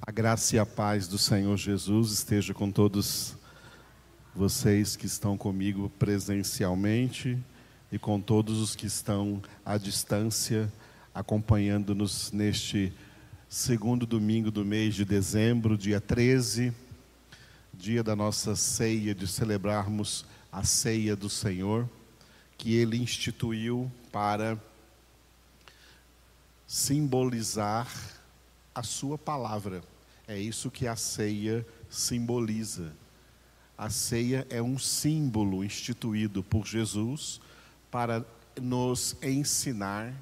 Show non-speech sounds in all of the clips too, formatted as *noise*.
A graça e a paz do Senhor Jesus esteja com todos vocês que estão comigo presencialmente e com todos os que estão à distância acompanhando-nos neste segundo domingo do mês de dezembro, dia 13, dia da nossa ceia, de celebrarmos a ceia do Senhor, que Ele instituiu para simbolizar a Sua palavra. É isso que a ceia simboliza. A ceia é um símbolo instituído por Jesus para nos ensinar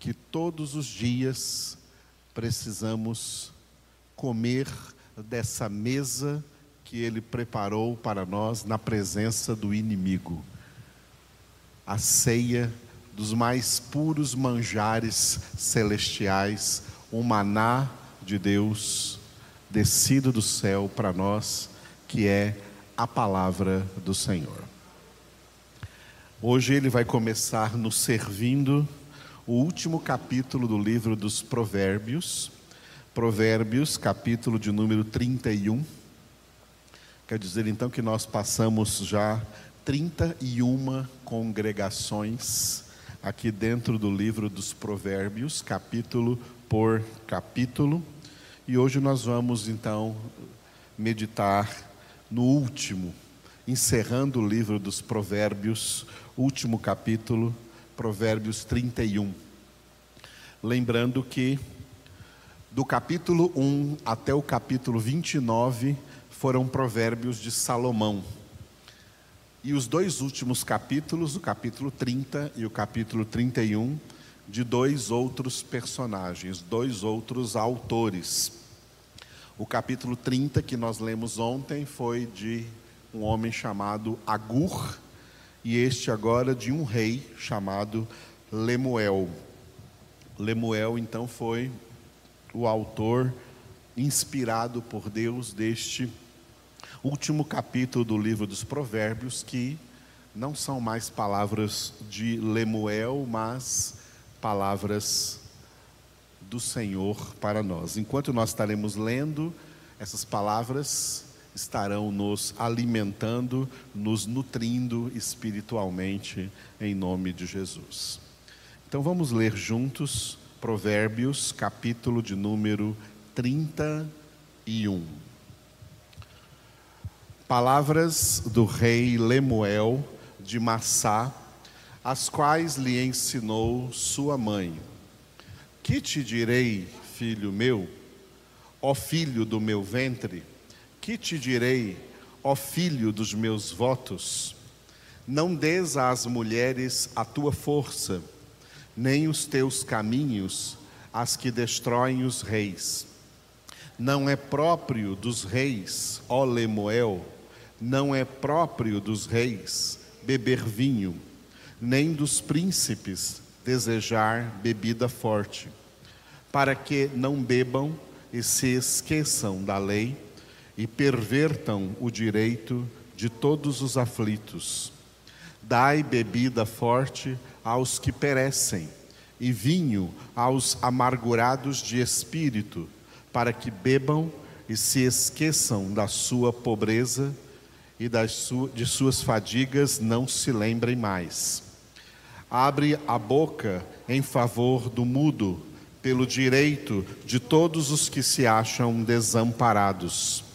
que todos os dias precisamos comer dessa mesa que ele preparou para nós na presença do inimigo. A ceia dos mais puros manjares celestiais, o maná de Deus descido do céu para nós, que é a palavra do Senhor. Hoje ele vai começar nos servindo o último capítulo do livro dos Provérbios, Provérbios, capítulo de número 31. Quer dizer então que nós passamos já 31 congregações aqui dentro do livro dos Provérbios, capítulo por capítulo, e hoje nós vamos então meditar no último, encerrando o livro dos Provérbios, último capítulo, Provérbios 31. Lembrando que do capítulo 1 até o capítulo 29 foram provérbios de Salomão. E os dois últimos capítulos, o capítulo 30 e o capítulo 31, de dois outros personagens, dois outros autores. O capítulo 30 que nós lemos ontem foi de um homem chamado Agur, e este agora de um rei chamado Lemuel. Lemuel então foi o autor inspirado por Deus deste último capítulo do livro dos Provérbios, que não são mais palavras de Lemuel, mas palavras do Senhor para nós. Enquanto nós estaremos lendo essas palavras, estarão nos alimentando, nos nutrindo espiritualmente, em nome de Jesus. Então vamos ler juntos Provérbios, capítulo de número 31. Palavras do rei Lemuel de Massá, as quais lhe ensinou sua mãe. Que te direi, filho meu, ó filho do meu ventre? Que te direi, ó filho dos meus votos? Não des às mulheres a tua força, nem os teus caminhos as que destroem os reis. Não é próprio dos reis, ó Lemuel, não é próprio dos reis beber vinho, nem dos príncipes desejar bebida forte, para que não bebam e se esqueçam da lei e pervertam o direito de todos os aflitos. Dai bebida forte aos que perecem, e vinho aos amargurados de espírito, para que bebam e se esqueçam da sua pobreza e das su de suas fadigas não se lembrem mais. Abre a boca em favor do mudo, pelo direito de todos os que se acham desamparados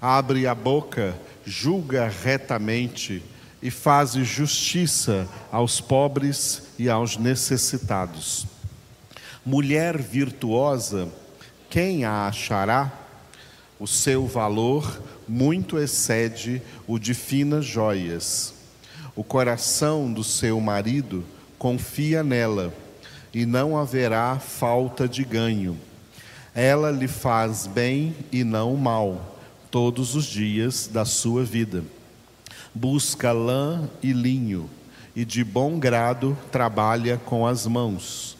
abre a boca, julga retamente e faz justiça aos pobres e aos necessitados. Mulher virtuosa, quem a achará? O seu valor muito excede o de finas joias. O coração do seu marido confia nela, e não haverá falta de ganho. Ela lhe faz bem e não mal todos os dias da sua vida. Busca lã e linho, e de bom grado trabalha com as mãos.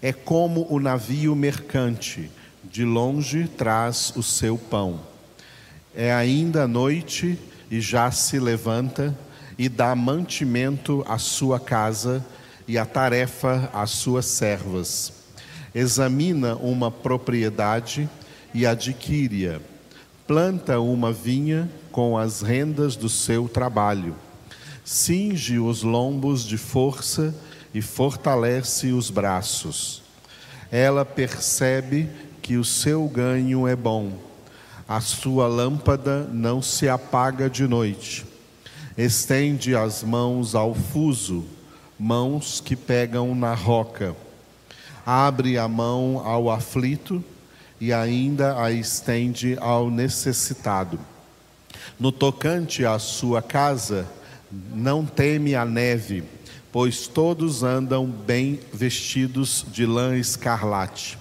É como o navio mercante, de longe traz o seu pão. É ainda noite e já se levanta e dá mantimento à sua casa e a tarefa às suas servas. Examina uma propriedade e adquire-a. Planta uma vinha com as rendas do seu trabalho. Cinge os lombos de força e fortalece os braços. Ela percebe que o seu ganho é bom. A sua lâmpada não se apaga de noite. Estende as mãos ao fuso, mãos que pegam na roca. Abre a mão ao aflito e ainda a estende ao necessitado. No tocante à sua casa, não teme a neve, pois todos andam bem vestidos de lã escarlate.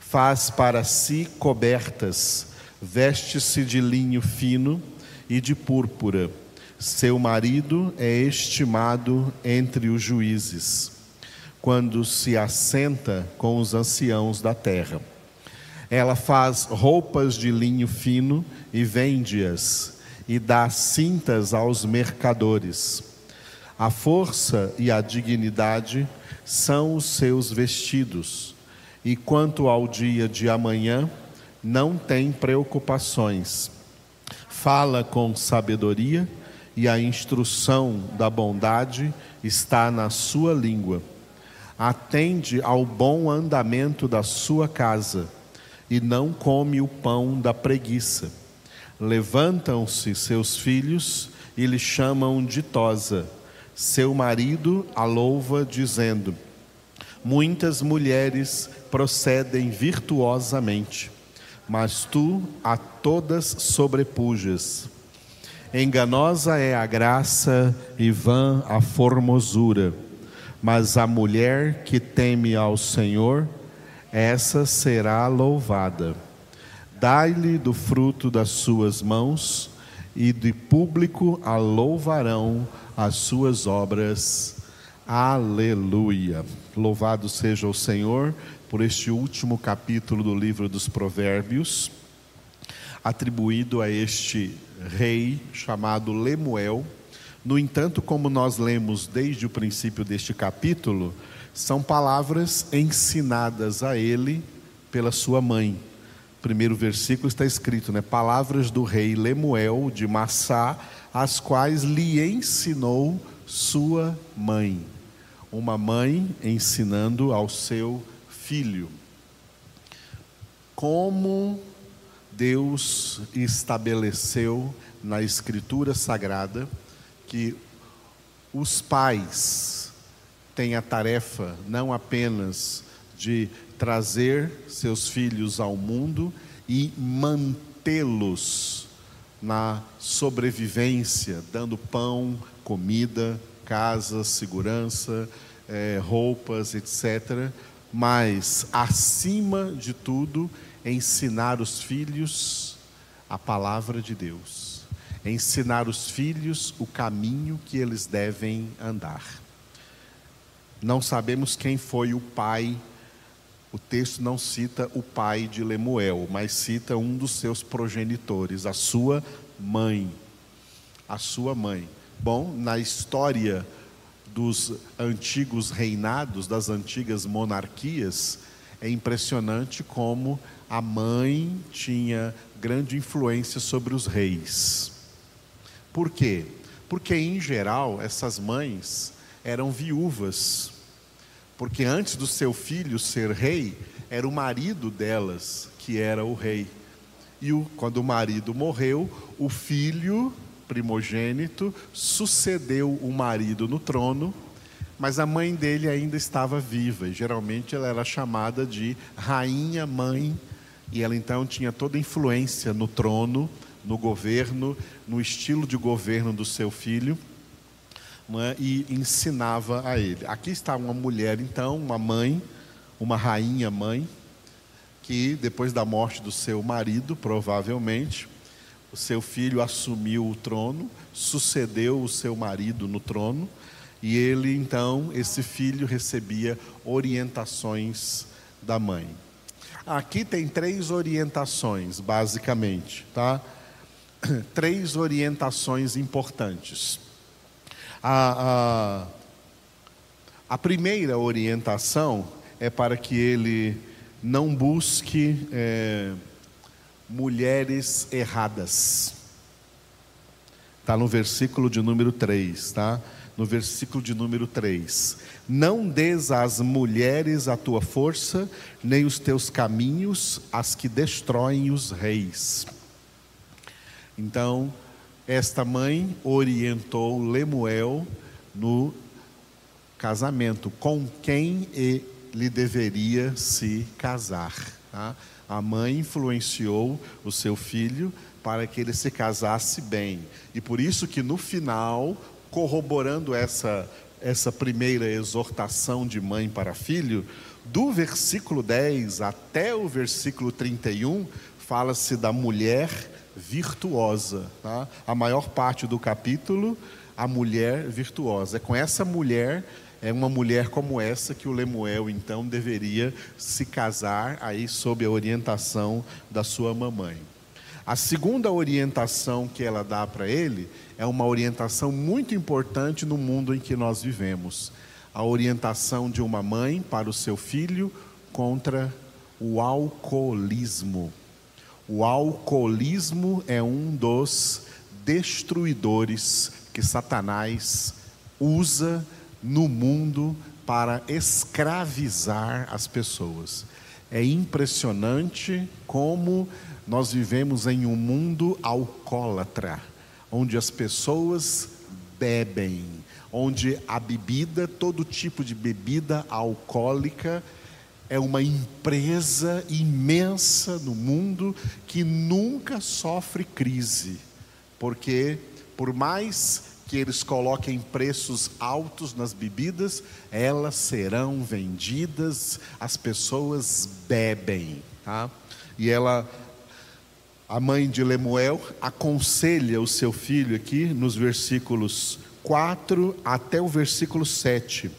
Faz para si cobertas, veste-se de linho fino e de púrpura. Seu marido é estimado entre os juízes, quando se assenta com os anciãos da terra. Ela faz roupas de linho fino e vende-as, e dá cintas aos mercadores. A força e a dignidade são os seus vestidos, e quanto ao dia de amanhã, não tem preocupações. Fala com sabedoria, e a instrução da bondade está na sua língua. Atende ao bom andamento da sua casa e não come o pão da preguiça. Levantam-se seus filhos e lhe chamam ditosa. Seu marido a louva, dizendo: Muitas mulheres procedem virtuosamente, mas tu a todas sobrepujas. Enganosa é a graça e vã a formosura, mas a mulher que teme ao Senhor, essa será louvada. Dai-lhe do fruto das suas mãos, e de público a louvarão as suas obras. Aleluia. Louvado seja o Senhor por este último capítulo do livro dos Provérbios, atribuído a este rei chamado Lemuel. No entanto, como nós lemos desde o princípio deste capítulo, são palavras ensinadas a ele pela sua mãe. Primeiro versículo está escrito, né? Palavras do rei Lemuel de Massá, as quais lhe ensinou sua mãe. Uma mãe ensinando ao seu filho. Como Deus estabeleceu na Escritura Sagrada que os pais tem a tarefa não apenas de trazer seus filhos ao mundo e mantê-los na sobrevivência, dando pão, comida, casa, segurança, é, roupas, etc. Mas, acima de tudo, ensinar os filhos a palavra de Deus, ensinar os filhos o caminho que eles devem andar. Não sabemos quem foi o pai. O texto não cita o pai de Lemuel, mas cita um dos seus progenitores, a sua mãe. A sua mãe. Bom, na história dos antigos reinados, das antigas monarquias, é impressionante como a mãe tinha grande influência sobre os reis. Por quê? Porque, em geral, essas mães eram viúvas, porque antes do seu filho ser rei, era o marido delas que era o rei. E o, quando o marido morreu, o filho primogênito sucedeu o marido no trono, mas a mãe dele ainda estava viva, e geralmente ela era chamada de rainha mãe, e ela então tinha toda a influência no trono, no governo, no estilo de governo do seu filho é? e ensinava a ele. Aqui está uma mulher, então, uma mãe, uma rainha mãe, que depois da morte do seu marido, provavelmente, o seu filho assumiu o trono, sucedeu o seu marido no trono, e ele então, esse filho recebia orientações da mãe. Aqui tem três orientações, basicamente, tá? *clears throat* Três orientações importantes. A, a, a primeira orientação é para que ele não busque é, mulheres erradas. Está no versículo de número 3, tá? No versículo de número 3. Não des às mulheres a tua força, nem os teus caminhos, as que destroem os reis. Então, esta mãe orientou Lemuel no casamento, com quem ele deveria se casar. Tá? A mãe influenciou o seu filho para que ele se casasse bem. E por isso que no final, corroborando essa, essa primeira exortação de mãe para filho, do versículo 10 até o versículo 31, fala-se da mulher virtuosa. Tá? A maior parte do capítulo, a mulher virtuosa. É com essa mulher é uma mulher como essa que o Lemuel então deveria se casar aí sob a orientação da sua mamãe. A segunda orientação que ela dá para ele é uma orientação muito importante no mundo em que nós vivemos. A orientação de uma mãe para o seu filho contra o alcoolismo. O alcoolismo é um dos destruidores que Satanás usa no mundo para escravizar as pessoas. É impressionante como nós vivemos em um mundo alcoólatra, onde as pessoas bebem, onde a bebida, todo tipo de bebida alcoólica, é uma empresa imensa no mundo que nunca sofre crise, porque por mais que eles coloquem preços altos nas bebidas, elas serão vendidas, as pessoas bebem. Tá? E ela, a mãe de Lemuel, aconselha o seu filho aqui nos versículos 4 até o versículo 7.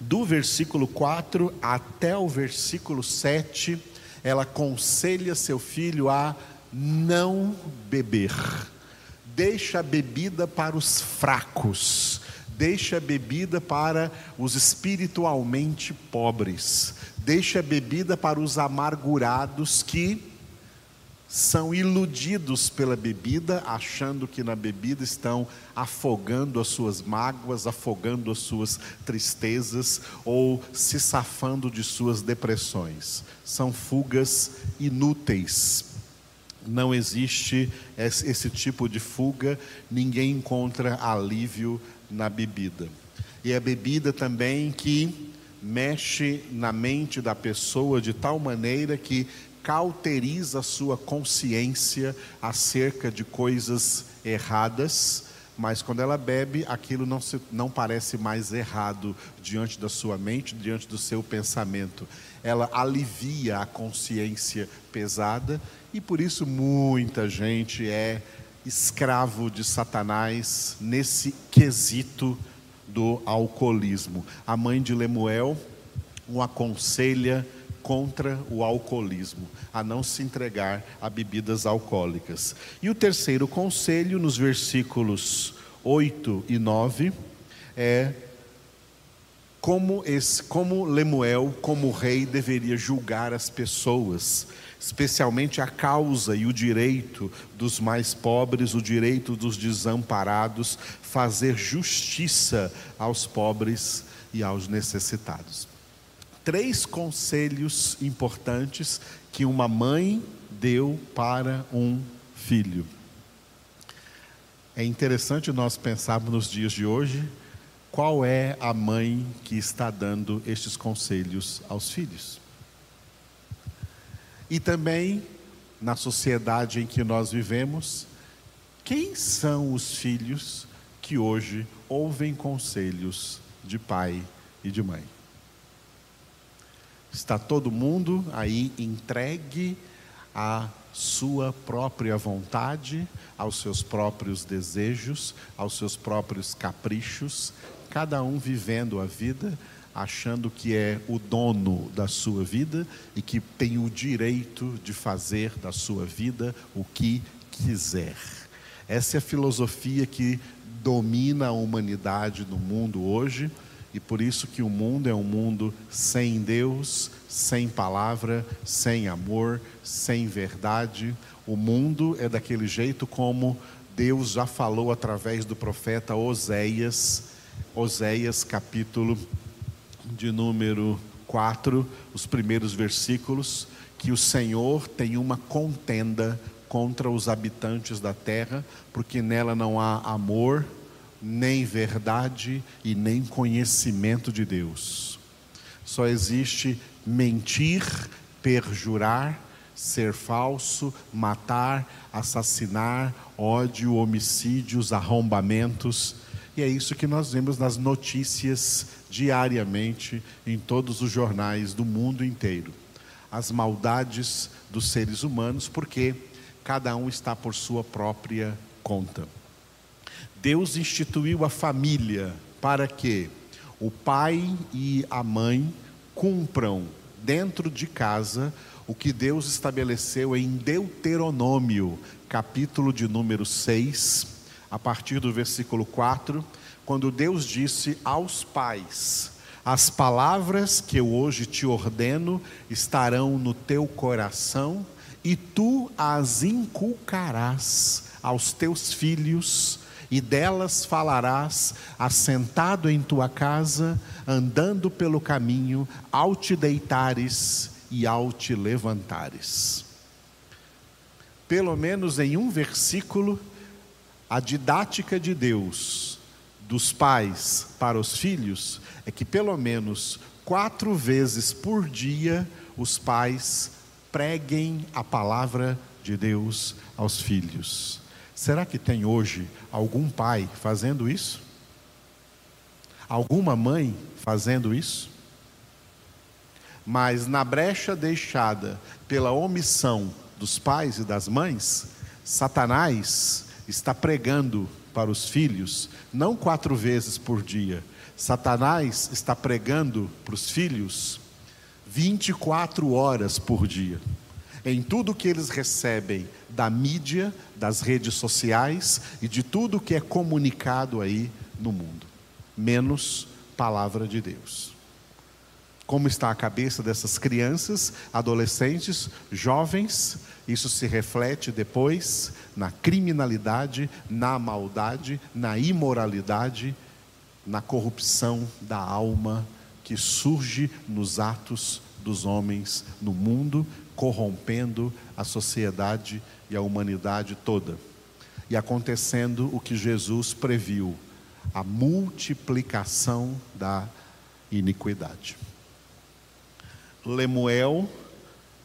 Do versículo 4 até o versículo 7, ela aconselha seu filho a não beber. Deixa a bebida para os fracos, deixa a bebida para os espiritualmente pobres, deixa a bebida para os amargurados que são iludidos pela bebida, achando que na bebida estão afogando as suas mágoas, afogando as suas tristezas ou se safando de suas depressões. São fugas inúteis não existe esse tipo de fuga, ninguém encontra alívio na bebida. E a bebida também que mexe na mente da pessoa de tal maneira que cauteriza a sua consciência acerca de coisas erradas, mas quando ela bebe, aquilo não, se, não parece mais errado diante da sua mente, diante do seu pensamento. Ela alivia a consciência pesada e por isso muita gente é escravo de Satanás nesse quesito do alcoolismo. A mãe de Lemuel o aconselha contra o alcoolismo, a não se entregar a bebidas alcoólicas. E o terceiro conselho, nos versículos 8 e 9, é como, esse, como Lemuel, como rei, deveria julgar as pessoas especialmente a causa e o direito dos mais pobres, o direito dos desamparados, fazer justiça aos pobres e aos necessitados. Três conselhos importantes que uma mãe deu para um filho. É interessante nós pensarmos nos dias de hoje qual é a mãe que está dando estes conselhos aos filhos. E também, na sociedade em que nós vivemos, quem são os filhos que hoje ouvem conselhos de pai e de mãe? Está todo mundo aí entregue à sua própria vontade, aos seus próprios desejos, aos seus próprios caprichos, cada um vivendo a vida achando que é o dono da sua vida e que tem o direito de fazer da sua vida o que quiser. Essa é a filosofia que domina a humanidade no mundo hoje E por isso que o mundo é um mundo sem Deus, sem palavra, sem amor, sem verdade. O mundo é daquele jeito como Deus já falou através do profeta Oséias, Oséias capítulo de número 4, os primeiros versículos, que o Senhor tem uma contenda contra os habitantes da terra, porque nela não há amor, nem verdade e nem conhecimento de Deus. Só existe mentir, perjurar, ser falso, matar, assassinar, ódio, homicídios, arrombamentos. E é isso que nós vemos nas notícias diariamente em todos os jornais do mundo inteiro. As maldades dos seres humanos, porque cada um está por sua própria conta. Deus instituiu a família para que o pai e a mãe cumpram dentro de casa o que Deus estabeleceu em Deuteronômio, capítulo de número 6, a partir do versículo 4, quando Deus disse aos pais: As palavras que eu hoje te ordeno estarão no teu coração e tu as inculcarás aos teus filhos e delas falarás, assentado em tua casa, andando pelo caminho, ao te deitares e ao te levantares. Pelo menos em um versículo, a didática de Deus dos pais para os filhos é que pelo menos quatro vezes por dia os pais preguem a palavra de Deus aos filhos. Será que tem hoje algum pai fazendo isso? Alguma mãe fazendo isso? Mas na brecha deixada pela omissão dos pais e das mães, Satanás está pregando para os filhos, não quatro vezes por dia. Satanás está pregando para os filhos 24 horas por dia em tudo que eles recebem da mídia, das redes sociais e de tudo que é comunicado aí no mundo, menos palavra de Deus. Como está a cabeça dessas crianças, adolescentes, jovens, isso se reflete depois na criminalidade, na maldade, na imoralidade, na corrupção da alma que surge nos atos dos homens no mundo corrompendo a sociedade e a humanidade toda. E acontecendo o que Jesus previu: a multiplicação da iniquidade. Lemuel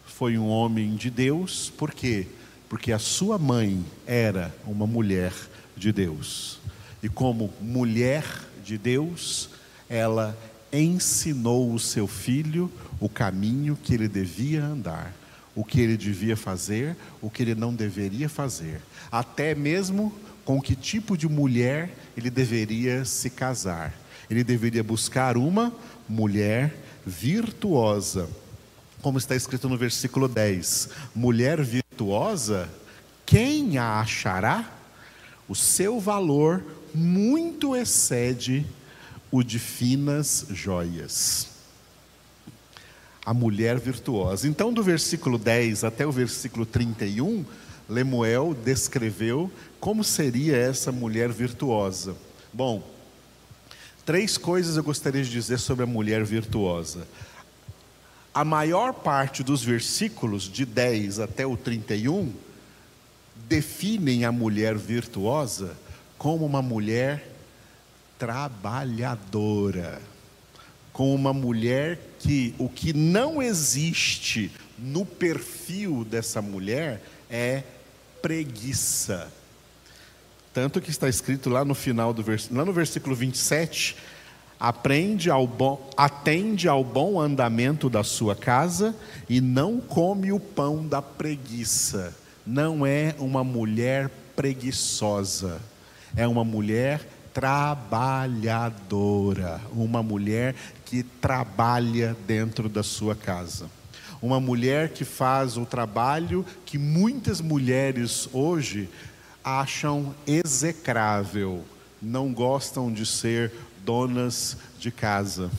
foi um homem de Deus, por quê? Porque a sua mãe era uma mulher de Deus. E como mulher de Deus, ela ensinou o seu filho o caminho que ele devia andar o que ele devia fazer, o que ele não deveria fazer, até mesmo com que tipo de mulher ele deveria se casar. Ele deveria buscar uma mulher virtuosa, como está escrito no versículo 10: mulher virtuosa, quem a achará? O seu valor muito excede o de finas joias a mulher virtuosa. Então, do versículo 10 até o versículo 31, Lemuel descreveu como seria essa mulher virtuosa. Bom, três coisas eu gostaria de dizer sobre a mulher virtuosa. A maior parte dos versículos, de 10 até o 31, definem a mulher virtuosa como uma mulher trabalhadora com uma mulher que o que não existe no perfil dessa mulher é preguiça. Tanto que está escrito lá no final do versículo, lá no versículo 27, aprende ao bom, atende ao bom andamento da sua casa e não come o pão da preguiça. Não é uma mulher preguiçosa, é uma mulher trabalhadora, uma mulher que trabalha dentro da sua casa. Uma mulher que faz o trabalho que muitas mulheres hoje acham execrável, não gostam de ser donas de casa.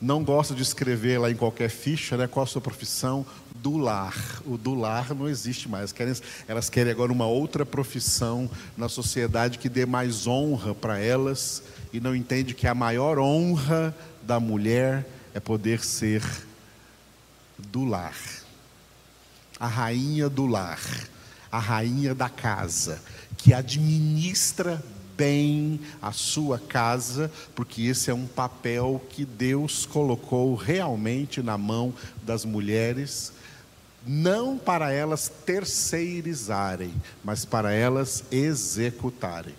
Não gosta de escrever lá em qualquer ficha, né? Qual a sua profissão? Do lar. O do lar não existe mais. Querem, elas querem agora uma outra profissão na sociedade que dê mais honra para elas e não entende que a maior honra da mulher é poder ser do lar. A rainha do lar, a rainha da casa, que administra bem a sua casa, porque esse é um papel que Deus colocou realmente na mão das mulheres, não para elas terceirizarem, mas para elas executarem.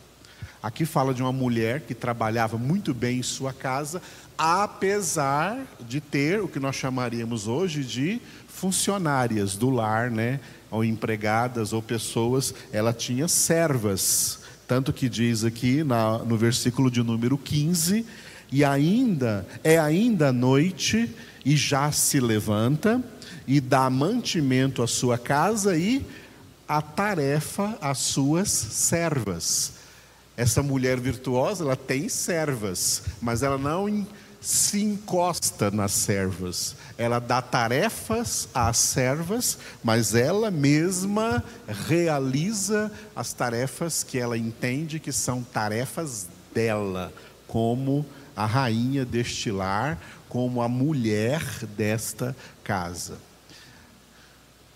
Aqui fala de uma mulher que trabalhava muito bem em sua casa, apesar de ter o que nós chamaríamos hoje de funcionárias do lar, né? ou empregadas ou pessoas, ela tinha servas. Tanto que diz aqui na, no versículo de número 15, e ainda é ainda noite e já se levanta e dá mantimento à sua casa e a tarefa às suas servas. Essa mulher virtuosa, ela tem servas, mas ela não se encosta nas servas. Ela dá tarefas às servas, mas ela mesma realiza as tarefas que ela entende que são tarefas dela, como a rainha deste lar, como a mulher desta casa.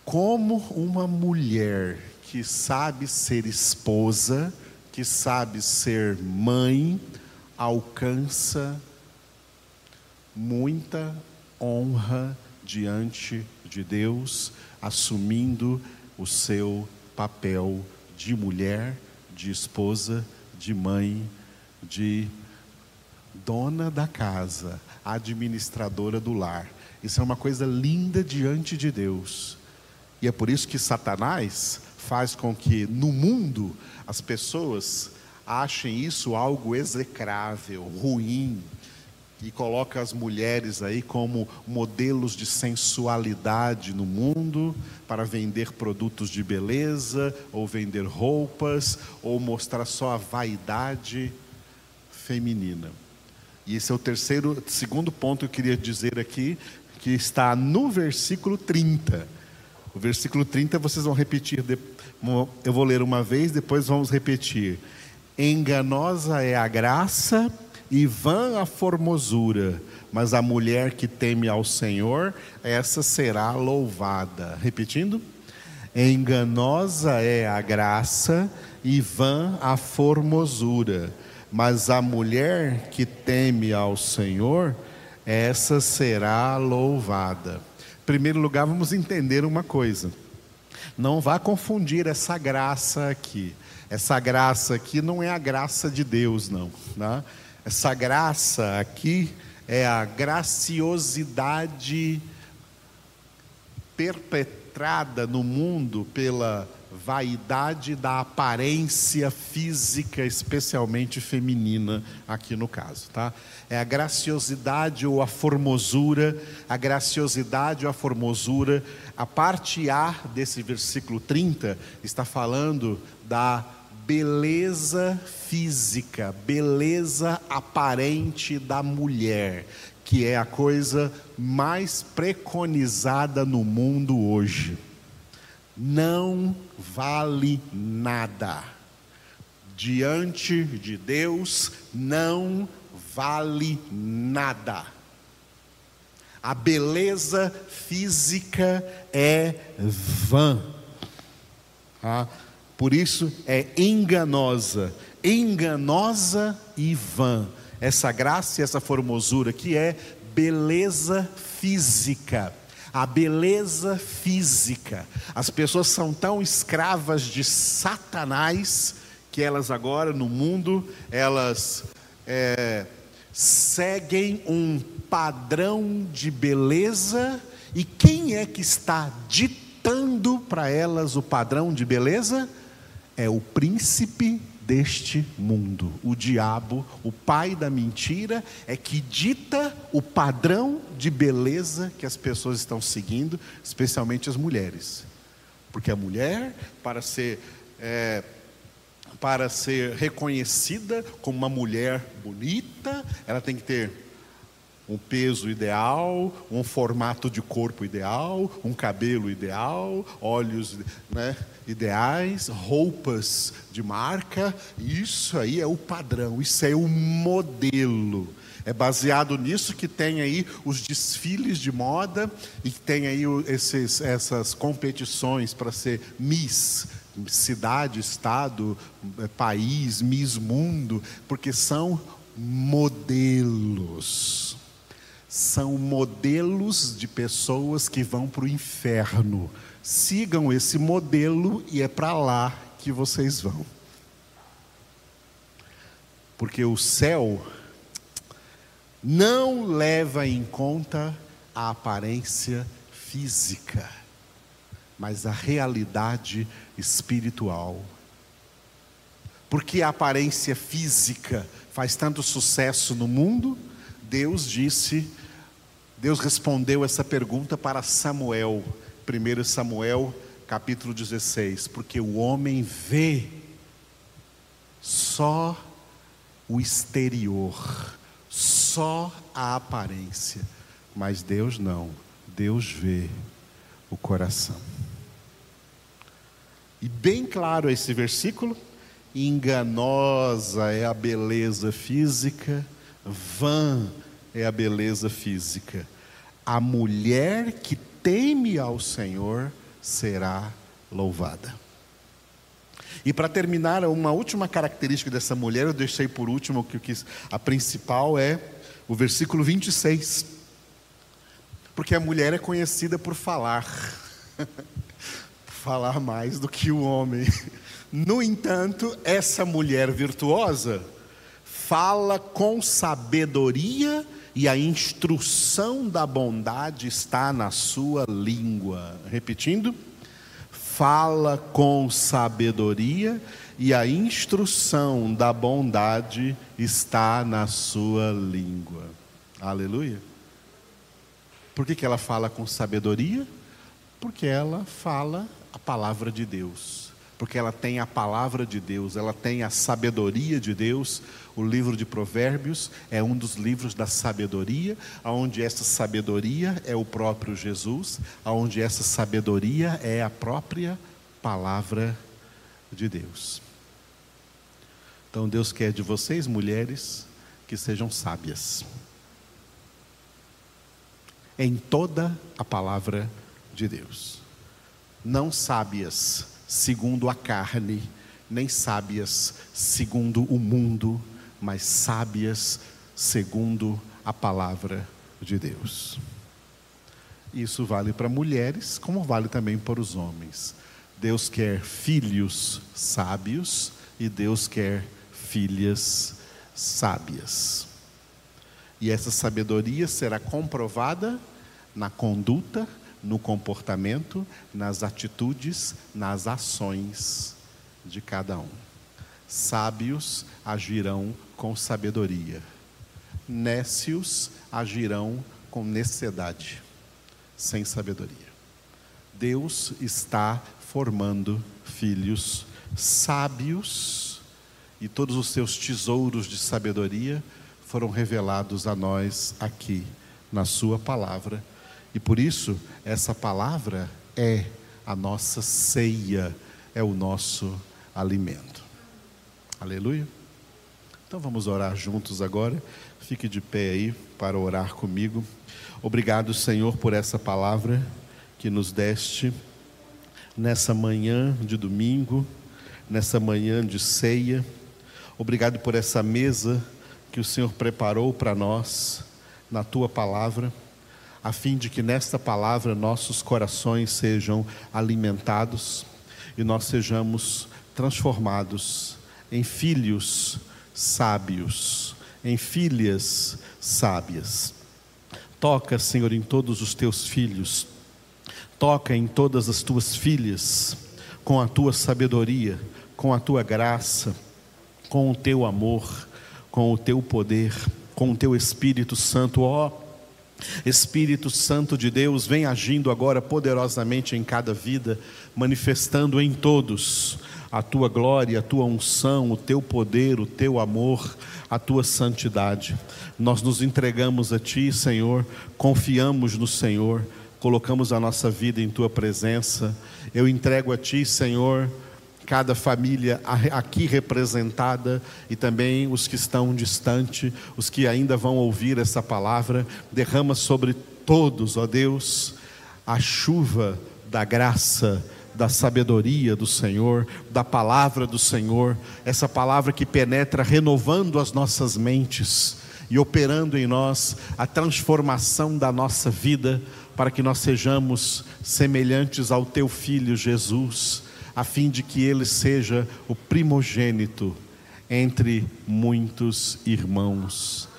Como uma mulher que sabe ser esposa, que sabe ser mãe, alcança muita honra diante de Deus, assumindo o seu papel de mulher, de esposa, de mãe, de dona da casa, administradora do lar. Isso é uma coisa linda diante de Deus. E é por isso que Satanás faz com que no mundo as pessoas achem isso algo execrável, ruim, e coloca as mulheres aí como modelos de sensualidade no mundo para vender produtos de beleza ou vender roupas ou mostrar só a vaidade feminina. E esse é o terceiro, segundo ponto que eu queria dizer aqui, que está no versículo 30. O versículo 30 vocês vão repetir, eu vou ler uma vez, depois vamos repetir. Enganosa é a graça e vã a formosura, mas a mulher que teme ao Senhor, essa será louvada. Repetindo: enganosa é a graça e vã a formosura, mas a mulher que teme ao Senhor, essa será louvada. Em primeiro lugar, vamos entender uma coisa. Não vá confundir essa graça aqui. Essa graça aqui não é a graça de Deus, não. Né? Essa graça aqui é a graciosidade perpetrada no mundo pela vaidade da aparência física, especialmente feminina, aqui no caso, tá? É a graciosidade ou a formosura, a graciosidade ou a formosura. A parte A desse versículo 30 está falando da beleza física, beleza aparente da mulher, que é a coisa mais preconizada no mundo hoje. Não vale nada. Diante de Deus, não vale nada. A beleza física é vã. Ah, por isso é enganosa, enganosa e vã. Essa graça e essa formosura que é beleza física. A beleza física. As pessoas são tão escravas de Satanás que elas agora no mundo elas é, seguem um padrão de beleza e quem é que está ditando para elas o padrão de beleza? É o príncipe deste mundo. O diabo, o pai da mentira, é que dita o padrão de beleza que as pessoas estão seguindo, especialmente as mulheres. Porque a mulher, para ser é, para ser reconhecida como uma mulher bonita, ela tem que ter um peso ideal, um formato de corpo ideal, um cabelo ideal, olhos né, ideais, roupas de marca. Isso aí é o padrão, isso é o modelo. É baseado nisso que tem aí os desfiles de moda e que tem aí esses, essas competições para ser Miss, cidade, estado, é, país, Miss Mundo, porque são modelos são modelos de pessoas que vão para o inferno. Sigam esse modelo e é para lá que vocês vão. Porque o céu não leva em conta a aparência física, mas a realidade espiritual. Porque a aparência física faz tanto sucesso no mundo, Deus disse, Deus respondeu essa pergunta para Samuel, 1 Samuel capítulo 16, porque o homem vê só o exterior, só a aparência, mas Deus não, Deus vê o coração. E bem claro esse versículo, enganosa é a beleza física, vã é a beleza física. A mulher que teme ao Senhor será louvada. E para terminar, uma última característica dessa mulher, eu deixei por último, que quis, a principal é o versículo 26. Porque a mulher é conhecida por falar, *laughs* falar mais do que o homem. No entanto, essa mulher virtuosa, fala com sabedoria e a instrução da bondade está na sua língua. Repetindo, fala com sabedoria e a instrução da bondade está na sua língua. Aleluia. Por que, que ela fala com sabedoria? Porque ela fala a palavra de Deus porque ela tem a palavra de Deus, ela tem a sabedoria de Deus. O livro de Provérbios é um dos livros da sabedoria, aonde essa sabedoria é o próprio Jesus, aonde essa sabedoria é a própria palavra de Deus. Então Deus quer de vocês, mulheres, que sejam sábias. Em toda a palavra de Deus. Não sábias segundo a carne, nem sábias segundo o mundo, mas sábias segundo a palavra de Deus. Isso vale para mulheres, como vale também para os homens. Deus quer filhos sábios e Deus quer filhas sábias. E essa sabedoria será comprovada na conduta no comportamento, nas atitudes, nas ações de cada um. Sábios agirão com sabedoria, nécios agirão com necessidade, sem sabedoria. Deus está formando filhos sábios e todos os seus tesouros de sabedoria foram revelados a nós aqui na Sua palavra e por isso, essa palavra é a nossa ceia, é o nosso alimento. Aleluia. Então vamos orar juntos agora. Fique de pé aí para orar comigo. Obrigado, Senhor, por essa palavra que nos deste nessa manhã de domingo, nessa manhã de ceia. Obrigado por essa mesa que o Senhor preparou para nós na tua palavra a fim de que nesta palavra nossos corações sejam alimentados e nós sejamos transformados em filhos sábios, em filhas sábias. Toca, Senhor, em todos os teus filhos, toca em todas as tuas filhas, com a tua sabedoria, com a tua graça, com o teu amor, com o teu poder, com o teu Espírito Santo, ó Espírito Santo de Deus, vem agindo agora poderosamente em cada vida, manifestando em todos a tua glória, a tua unção, o teu poder, o teu amor, a tua santidade. Nós nos entregamos a ti, Senhor, confiamos no Senhor, colocamos a nossa vida em tua presença. Eu entrego a ti, Senhor, cada família aqui representada e também os que estão distante, os que ainda vão ouvir essa palavra, derrama sobre todos, ó Deus, a chuva da graça, da sabedoria do Senhor, da palavra do Senhor, essa palavra que penetra renovando as nossas mentes e operando em nós a transformação da nossa vida, para que nós sejamos semelhantes ao teu filho Jesus a fim de que ele seja o primogênito entre muitos irmãos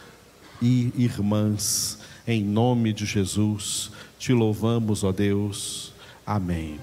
e irmãs. Em nome de Jesus, te louvamos, ó Deus. Amém.